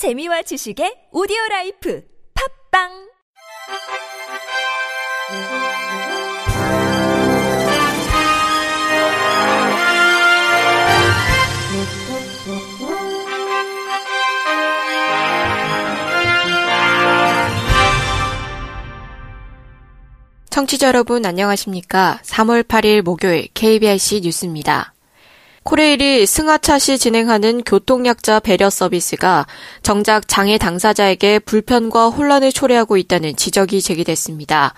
재미와 지식의 오디오 라이프 팝빵 청취자 여러분 안녕하십니까? 3월 8일 목요일 KBIC 뉴스입니다. 코레일이 승하차 시 진행하는 교통약자 배려 서비스가 정작 장애 당사자에게 불편과 혼란을 초래하고 있다는 지적이 제기됐습니다.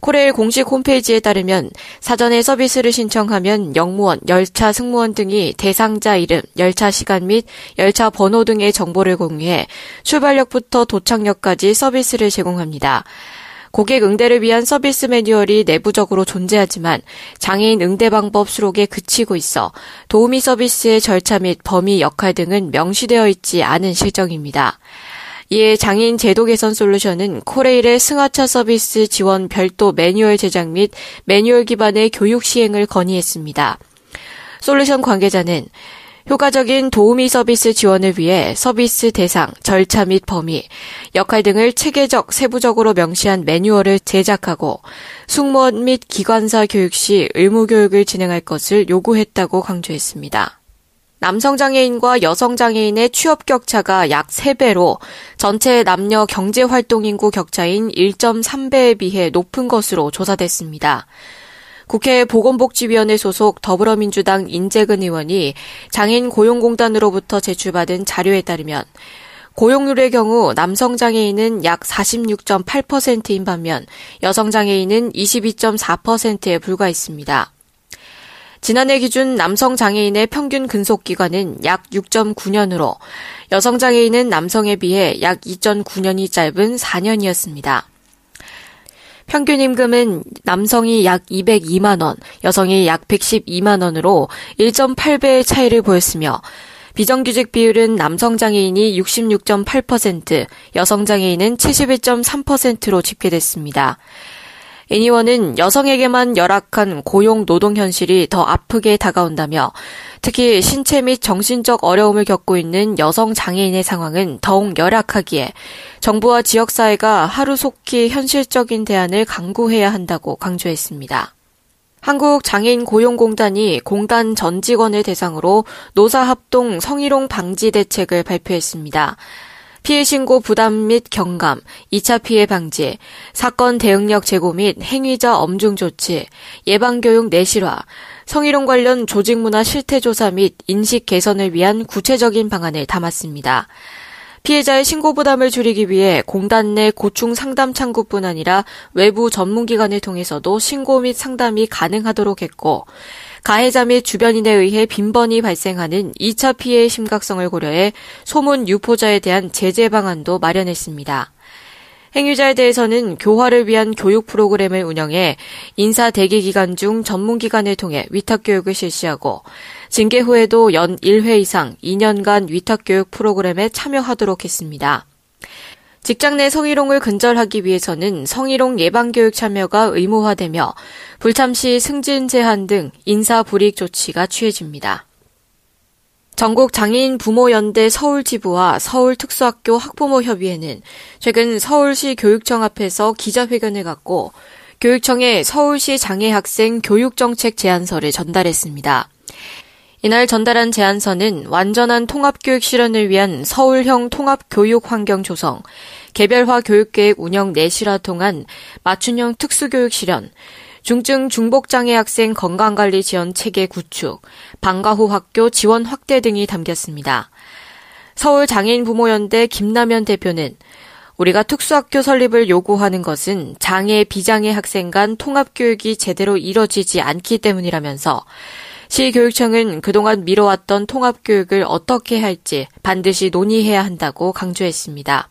코레일 공식 홈페이지에 따르면 사전에 서비스를 신청하면 영무원, 열차 승무원 등이 대상자 이름, 열차 시간 및 열차 번호 등의 정보를 공유해 출발역부터 도착역까지 서비스를 제공합니다. 고객 응대를 위한 서비스 매뉴얼이 내부적으로 존재하지만 장애인 응대 방법 수록에 그치고 있어 도우미 서비스의 절차 및 범위 역할 등은 명시되어 있지 않은 실정입니다. 이에 장애인 제도 개선 솔루션은 코레일의 승하차 서비스 지원 별도 매뉴얼 제작 및 매뉴얼 기반의 교육 시행을 건의했습니다. 솔루션 관계자는 효과적인 도우미 서비스 지원을 위해 서비스 대상, 절차 및 범위, 역할 등을 체계적, 세부적으로 명시한 매뉴얼을 제작하고 승무원 및 기관사 교육 시 의무 교육을 진행할 것을 요구했다고 강조했습니다. 남성장애인과 여성장애인의 취업 격차가 약 3배로 전체 남녀 경제활동인구 격차인 1.3배에 비해 높은 것으로 조사됐습니다. 국회 보건복지위원회 소속 더불어민주당 인재근 의원이 장애인 고용공단으로부터 제출받은 자료에 따르면 고용률의 경우 남성 장애인은 약 46.8%인 반면 여성 장애인은 22.4%에 불과했습니다. 지난해 기준 남성 장애인의 평균 근속 기간은 약 6.9년으로 여성 장애인은 남성에 비해 약 2.9년이 짧은 4년이었습니다. 평균 임금은 남성이 약 202만 원, 여성이 약 112만 원으로 1.8배의 차이를 보였으며 비정규직 비율은 남성 장애인이 66.8%, 여성 장애인은 71.3%로 집계됐습니다. 애니원은 여성에게만 열악한 고용 노동 현실이 더 아프게 다가온다며 특히 신체 및 정신적 어려움을 겪고 있는 여성 장애인의 상황은 더욱 열악하기에 정부와 지역사회가 하루속히 현실적인 대안을 강구해야 한다고 강조했습니다. 한국장애인 고용공단이 공단 전 직원을 대상으로 노사합동 성희롱 방지 대책을 발표했습니다. 피해 신고 부담 및 경감, 2차 피해 방지, 사건 대응력 제고 및 행위자 엄중 조치, 예방 교육 내실화, 성희롱 관련 조직 문화 실태 조사 및 인식 개선을 위한 구체적인 방안을 담았습니다. 피해자의 신고 부담을 줄이기 위해 공단 내 고충 상담 창구뿐 아니라 외부 전문기관을 통해서도 신고 및 상담이 가능하도록 했고, 가해자 및 주변인에 의해 빈번히 발생하는 2차 피해의 심각성을 고려해 소문 유포자에 대한 제재 방안도 마련했습니다. 행위자에 대해서는 교화를 위한 교육 프로그램을 운영해 인사 대기 기간 중 전문 기관을 통해 위탁 교육을 실시하고 징계 후에도 연 1회 이상 2년간 위탁 교육 프로그램에 참여하도록 했습니다. 직장 내 성희롱을 근절하기 위해서는 성희롱 예방교육 참여가 의무화되며 불참 시 승진 제한 등 인사 불이익 조치가 취해집니다. 전국 장애인 부모연대 서울지부와 서울특수학교 학부모협의회는 최근 서울시 교육청 앞에서 기자회견을 갖고 교육청에 서울시 장애학생 교육정책 제안서를 전달했습니다. 이날 전달한 제안서는 완전한 통합교육 실현을 위한 서울형 통합교육 환경 조성, 개별화 교육계획 운영 내실화 통한 맞춤형 특수교육 실현, 중증 중복장애 학생 건강관리 지원 체계 구축, 방과 후 학교 지원 확대 등이 담겼습니다. 서울 장애인 부모연대 김남현 대표는 우리가 특수학교 설립을 요구하는 것은 장애, 비장애 학생 간 통합교육이 제대로 이뤄지지 않기 때문이라면서 시교육청은 그동안 미뤄왔던 통합교육을 어떻게 할지 반드시 논의해야 한다고 강조했습니다.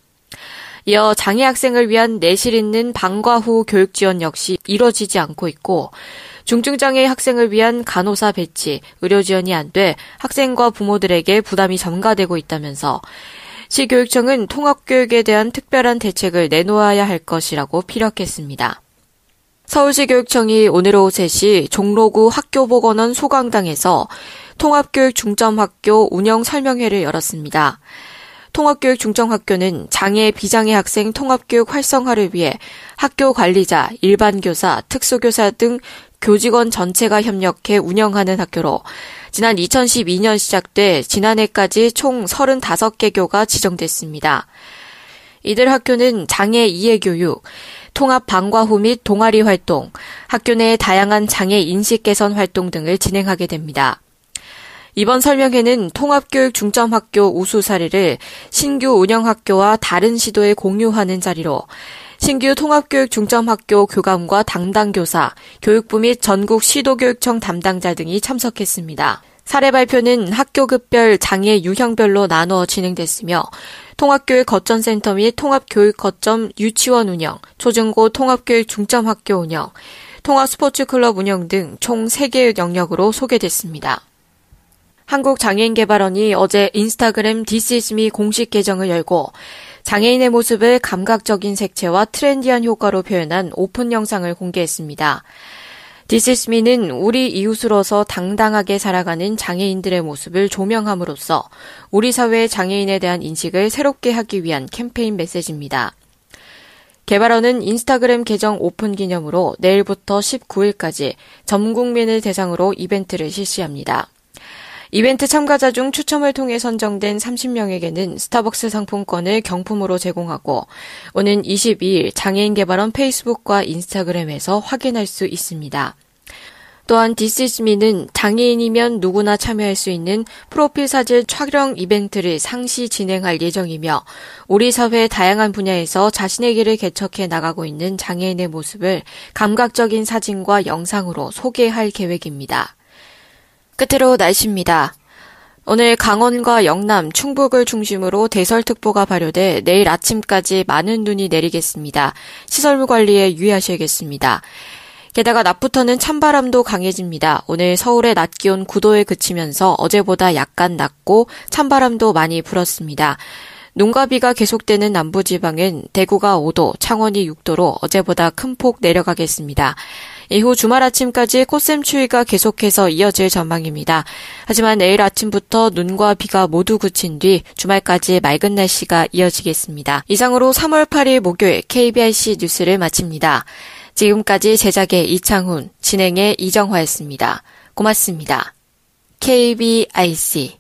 이어 장애 학생을 위한 내실 있는 방과 후 교육 지원 역시 이뤄지지 않고 있고 중증장애 학생을 위한 간호사 배치, 의료 지원이 안 돼 학생과 부모들에게 부담이 전가되고 있다면서 시교육청은 통합교육에 대한 특별한 대책을 내놓아야 할 것이라고 피력했습니다. 서울시 교육청이 오늘 오후 3시 종로구 학교보건원 소강당에서 통합교육 중점학교 운영 설명회를 열었습니다. 통합교육 중점학교는 장애 비장애 학생 통합교육 활성화를 위해 학교 관리자, 일반 교사, 특수교사 등 교직원 전체가 협력해 운영하는 학교로 지난 2012년 시작돼 지난해까지 총 35개 교가 지정됐습니다. 이들 학교는 장애 이해 교육, 통합 방과 후 및 동아리 활동, 학교 내 다양한 장애 인식 개선 활동 등을 진행하게 됩니다. 이번 설명회는 통합교육 중점학교 우수 사례를 신규 운영학교와 다른 시도에 공유하는 자리로 신규 통합교육 중점학교 교감과 담당교사, 교육부 및 전국 시도교육청 담당자 등이 참석했습니다. 사례 발표는 학교급별 장애 유형별로 나누어 진행됐으며 통합교육 거점센터 및 통합교육 거점 유치원 운영, 초중고 통합교육 중점학교 운영, 통합스포츠클럽 운영 등 총 3개의 영역으로 소개됐습니다. 한국장애인개발원이 어제 인스타그램 This Is Me 공식 계정을 열고 장애인의 모습을 감각적인 색채와 trendy한 효과로 표현한 오픈 영상을 공개했습니다. This Is Me는 우리 이웃으로서 당당하게 살아가는 장애인들의 모습을 조명함으로써 우리 사회의 장애인에 대한 인식을 새롭게 하기 위한 캠페인 메시지입니다. 개발원은 인스타그램 계정 오픈 기념으로 내일부터 19일까지 전 국민을 대상으로 이벤트를 실시합니다. 이벤트 참가자 중 추첨을 통해 선정된 30명에게는 스타벅스 상품권을 경품으로 제공하고 오는 22일 장애인 개발원 페이스북과 인스타그램에서 확인할 수 있습니다. 또한 This Is Me는 장애인이면 누구나 참여할 수 있는 프로필 사진 촬영 이벤트를 상시 진행할 예정이며 우리 사회의 다양한 분야에서 자신의 길을 개척해 나가고 있는 장애인의 모습을 감각적인 사진과 영상으로 소개할 계획입니다. 끝으로 날씨입니다. 오늘 강원과 영남, 충북을 중심으로 대설특보가 발효돼 내일 아침까지 많은 눈이 내리겠습니다. 시설물 관리에 유의하셔야겠습니다. 게다가 낮부터는 찬바람도 강해집니다. 오늘 서울의 낮 기온 9도에 그치면서 어제보다 약간 낮고 찬바람도 많이 불었습니다. 눈과 비가 계속되는 남부지방은 대구가 5도, 창원이 6도로 어제보다 큰 폭 내려가겠습니다. 이후 주말 아침까지 꽃샘 추위가 계속해서 이어질 전망입니다. 하지만 내일 아침부터 눈과 비가 모두 그친 뒤 주말까지 맑은 날씨가 이어지겠습니다. 이상으로 3월 8일 목요일 KBIC 뉴스를 마칩니다. 지금까지 제작의 이창훈, 진행의 이정화였습니다. 고맙습니다. KBIC